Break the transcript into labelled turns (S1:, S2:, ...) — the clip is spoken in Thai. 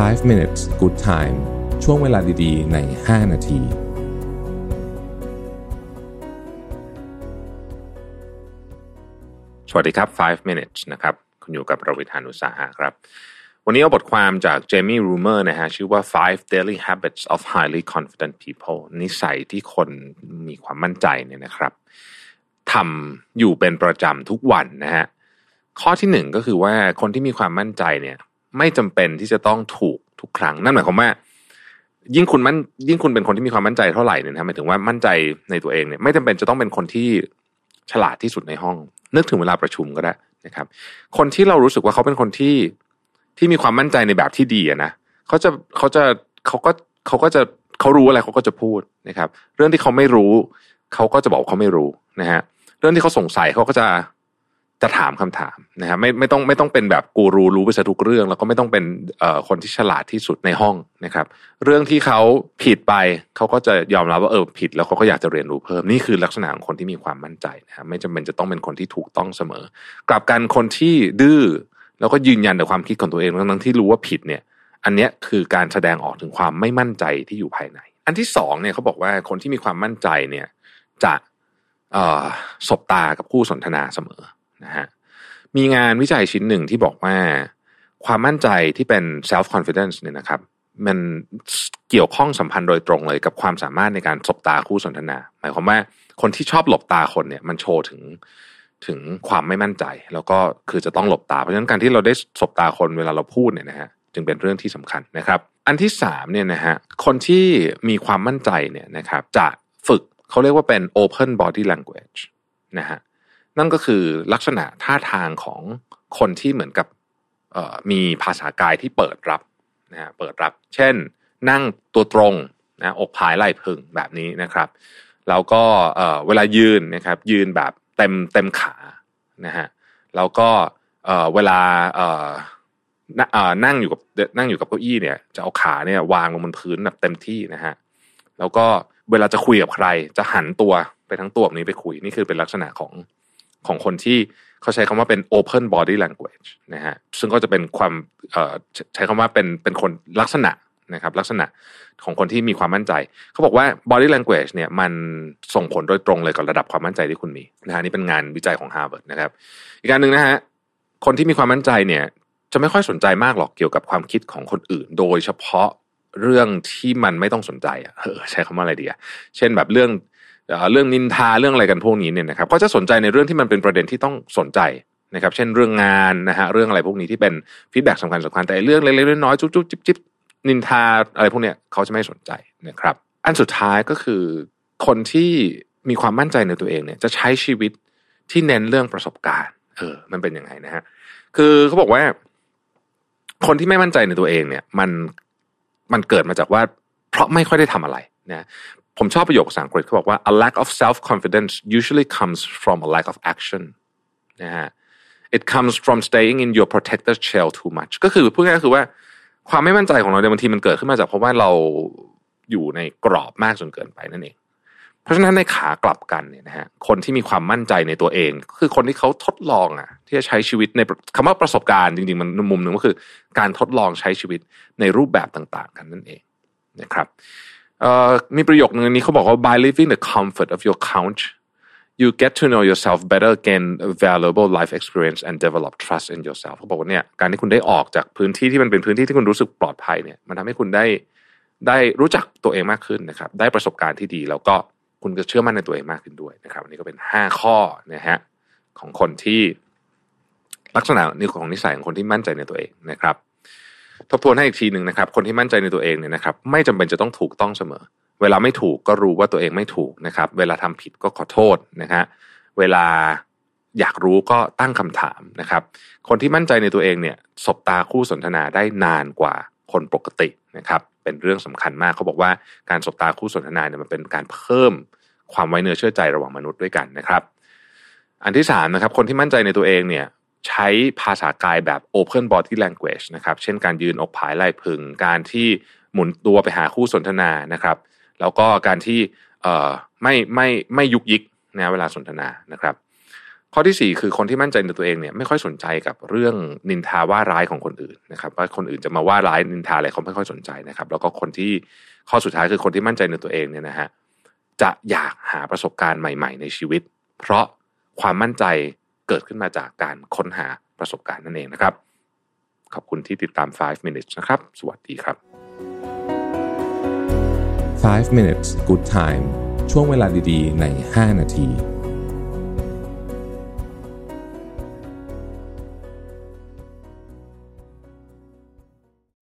S1: 5 minutes good time ช่วงเวลาดีๆ ใน 5 นาที
S2: สวัสดีครับ 5 minutes นะครับ คุณอยู่กับรวิทานุสาหะครับ วันนี้เอาบทความจากเจมี่รูเมอร์นะฮะ ชื่อว่า five daily habits of highly confident people นิสัยที่คนมีความมั่นใจเนี่ยนะครับทำอยู่เป็นประจำทุกวันนะฮะ ข้อที่หนึ่งก็คือว่าคนที่มีความมั่นใจเนี่ย ไม่จำเป็นที่จะต้องถูกทุกครั้ง นั่นหมายความว่า ยิ่งคุณมั่นยิ่งคุณเป็นคนที่มีความมั่นใจเท่าไหร่เนี่ยนะหมายถึงว่ามั่นใจในตัวเองเนี่ยไม่จำเป็นจะต้องเป็นคนที่ฉลาดที่สุดในห้อง นึกถึงเวลาประชุมก็ได้นะครับ คนที่เรารู้สึกว่าเขาเป็นคนที่ที่มีความมั่นใจในแบบที่ดีอะนะเขาจะเขาจะเขาก็เขาก็จะเขารู้อะไรเขาก็จะพูดนะครับ เรื่องที่เขาไม่รู้ เขาก็จะบอกเขาไม่รู้นะฮะเรื่องที่เขาสงสัยเขาก็จะ จะถามคำถามนะฮะไม่ไม่ต้องไม่ต้องเป็นแบบกูรูรู้ไปซะทุกเรื่อง แล้วก็ไม่ต้องเป็นคนที่ฉลาดที่สุดในห้องนะครับ เรื่องที่เขาผิดไปเขาก็จะยอมรับว่าเออผิด แล้วเขาก็อยากจะเรียนรู้เพิ่มนี่คือลักษณะของคนที่มีความมั่นใจนะฮะไม่จำเป็นจะต้องเป็นคนที่ถูกต้องเสมอ กลับกันคนที่ดื้อแล้วก็ยืนยันในความคิดของตัวเองทั้งที่รู้ว่าผิดเนี่ย อันเนี้ยคือการแสดงออกถึงความไม่มั่นใจที่อยู่ภายใน อันที่สองเนี่ยเขาบอกว่าคนที่มีความมั่นใจเนี่ยจะสบตากับคู่สนทนาเสมอ นะฮะมีงานวิจัยชิ้นหนึ่งที่บอกว่า ความมั่นใจที่เป็น self confidence เนี่ยนะครับ มันเกี่ยวข้องสัมพันธ์โดยตรงเลยกับความสามารถในการสบตาคู่สนทนา หมายความว่าคนที่ชอบหลบตาคนเนี่ยมันโชว์ถึงถึงความไม่มั่นใจ แล้วก็คือจะต้องหลบตา เพราะฉะนั้นการที่เราได้สบตาคนเวลาเราพูดเนี่ยนะฮะจึงเป็นเรื่องที่สำคัญนะครับ อันที่สามเนี่ยนะฮะคนที่มีความมั่นใจเนี่ยนะครับจะฝึกเขาเรียกว่าเป็น open body language นะฮะ นั่นก็คือลักษณะท่าทางของคนที่เหมือนกับมีภาษากายที่เปิดรับนะฮะเปิดรับ เช่น นั่งตัวตรงนะอกผายไหล่พึงแบบนี้นะครับแล้วก็เวลายืนนะครับ ยืนแบบเต็มเต็มขานะฮะแล้วก็เวลานั่งอยู่กับนั่งอยู่กับเก้าอี้เนี่ย จะเอาขาเนี่ยวางลงบนพื้นแบบเต็มที่นะฮะแล้วก็เวลาจะคุยกับใคร จะหันตัวไปทั้งตัวแบบนี้ไปคุยนี่คือเป็นลักษณะของ ของคนที่เขาใช้คำว่าเป็น open body language นะฮะซึ่งก็จะเป็นความใช้คำว่าเป็นเป็นคนลักษณะนะครับลักษณะของคนที่มีความมั่นใจ เขาบอกว่า body language เนี่ยมันส่งผลโดยตรงเลยกับระดับความมั่นใจที่คุณมีนะฮะนี่เป็นงานวิจัยของ Harvard นะครับ อีกประการหนึ่งนะฮะคนที่มีความมั่นใจเนี่ยจะไม่ค่อยสนใจมากหรอกเกี่ยวกับความคิดของคนอื่น โดยเฉพาะเรื่องที่มันไม่ต้องสนใจอะเออใช้คำว่าอะไรดีอะเช่นแบบเรื่อง เรื่องนินทาเรื่องอะไรกันพวกนี้เนี่ยนะครับก็จะสนใจในเรื่องที่มันเป็นประเด็นที่ต้องสนใจนะครับเช่นเรื่องงานนะฮะเรื่องอะไรพวกนี้ที่เป็น feedback สำคัญสำคัญแต่เรื่องเล็กๆน้อยๆจุ๊บๆจิ๊บๆนินทาอะไรพวกเนี้ยเขาจะไม่สนใจนะครับ อันสุดท้ายก็คือคนที่มีความมั่นใจในตัวเองเนี่ยจะใช้ชีวิตที่เน้นเรื่องประสบการณ์ เออ มันเป็นยังไงนะฮะคือเขาบอกว่า คนที่ไม่มั่นใจในตัวเองเนี่ย มันมันเกิดมาจากว่า เพราะไม่ค่อยได้ทำอะไรนะ ผมชอบประโยคภาษาอังกฤษเขาบอกว่า a lack of self confidence usually comes from a lack of action นะฮะ it comes from staying in your protected shell too much ก็คือพูดง่ายๆคือว่าความไม่มั่นใจของเราเนี่ยบางทีมันเกิดขึ้นมาจากเพราะว่าเราอยู่ในกรอบมากจนเกินไปนั่นเอง เพราะฉะนั้นในขากลับกันเนี่ยนะฮะคนที่มีความมั่นใจในตัวเองคือคนที่เขาทดลองอะที่จะใช้ชีวิตในคำว่าประสบการณ์จริงๆมันมุมหนึ่งก็คือ การทดลองใช้ชีวิตในรูปแบบต่าง ๆ กันนั่นเองนะครับ มีประโยคนึงนี้เขาบอกว่า by living the comfort of your couch you get to know yourself better gain valuable life experience and develop trust in yourself เขาบอกว่าเนี่ยการที่คุณได้ออกจากพื้นที่ที่มันเป็นพื้นที่ที่คุณรู้สึกปลอดภัยเนี่ยมันทำให้คุณได้ได้รู้จักตัวเองมากขึ้นนะครับ ได้ประสบการณ์ที่ดี แล้วก็คุณจะเชื่อมั่นในตัวเองมากขึ้นด้วยนะครับอันนี้ก็เป็นห้าข้อนะฮะของคนที่ลักษณะนี่ของนิสัยของคนที่มั่นใจในตัวเองนะครับ ทบทวนให้อีกทีหนึ่งนะครับ คนที่มั่นใจในตัวเองเนี่ยนะครับ ไม่จำเป็นจะต้องถูกต้องเสมอ เวลาไม่ถูกก็รู้ว่าตัวเองไม่ถูกนะครับ เวลาทำผิดก็ขอโทษนะฮะเวลาอยากรู้ก็ตั้งคำถามนะครับ คนที่มั่นใจในตัวเองเนี่ยสบตาคู่สนทนาได้นานกว่าคนปกตินะครับ เป็นเรื่องสำคัญมากเขาบอกว่าการสบตาคู่สนทนาเนี่ยมันเป็นการเพิ่มความไว้เนื้อเชื่อใจระหว่างมนุษย์ด้วยกันนะครับ อันที่สามนะครับ คนที่มั่นใจในตัวเองเนี่ย ใช้ภาษากายแบบ open body language นะครับ เช่นการยืนอกผายไหล่พึง การที่หมุนตัวไปหาคู่สนทนานะครับ แล้วก็การที่เอ่ไม่ไม่ไม่ยุกยิกนะเวลาสนทนานะครับ ข้อที่สี่คือคนที่มั่นใจในตัวเองเนี่ยไม่ค่อยสนใจกับเรื่องนินทาว่าร้ายของคนอื่นนะครับ ว่าคนอื่นจะมาว่าร้ายนินทาอะไรเขาไม่ค่อยสนใจนะครับ แล้วก็คนที่ข้อสุดท้ายคือคนที่มั่นใจในตัวเองเนี่ยนะฮะจะอยากหาประสบการณ์ใหม่ ๆ ในชีวิต เพราะความมั่นใจ เกิดขึ้นมาจากการค้นหาประสบการณ์นั่นเองนะครับ ขอบคุณที่ติดตาม 5 minutes นะครับ สวัสดีครับ
S1: 5 minutes good time ช่วงเวลาดีๆ ใน 5 นาที